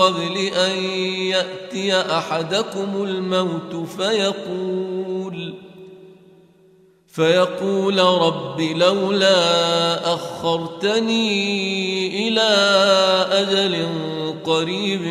قبل أن يأتي أحدكم الموت فيقول فيقول رب لولا أخرتني إلى أجل قريب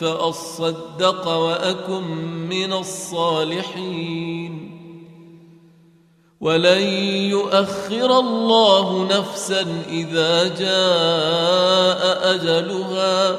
فأصدق وأكن من الصالحين. ولن يؤخر الله نفسا إذا جاء أجلها.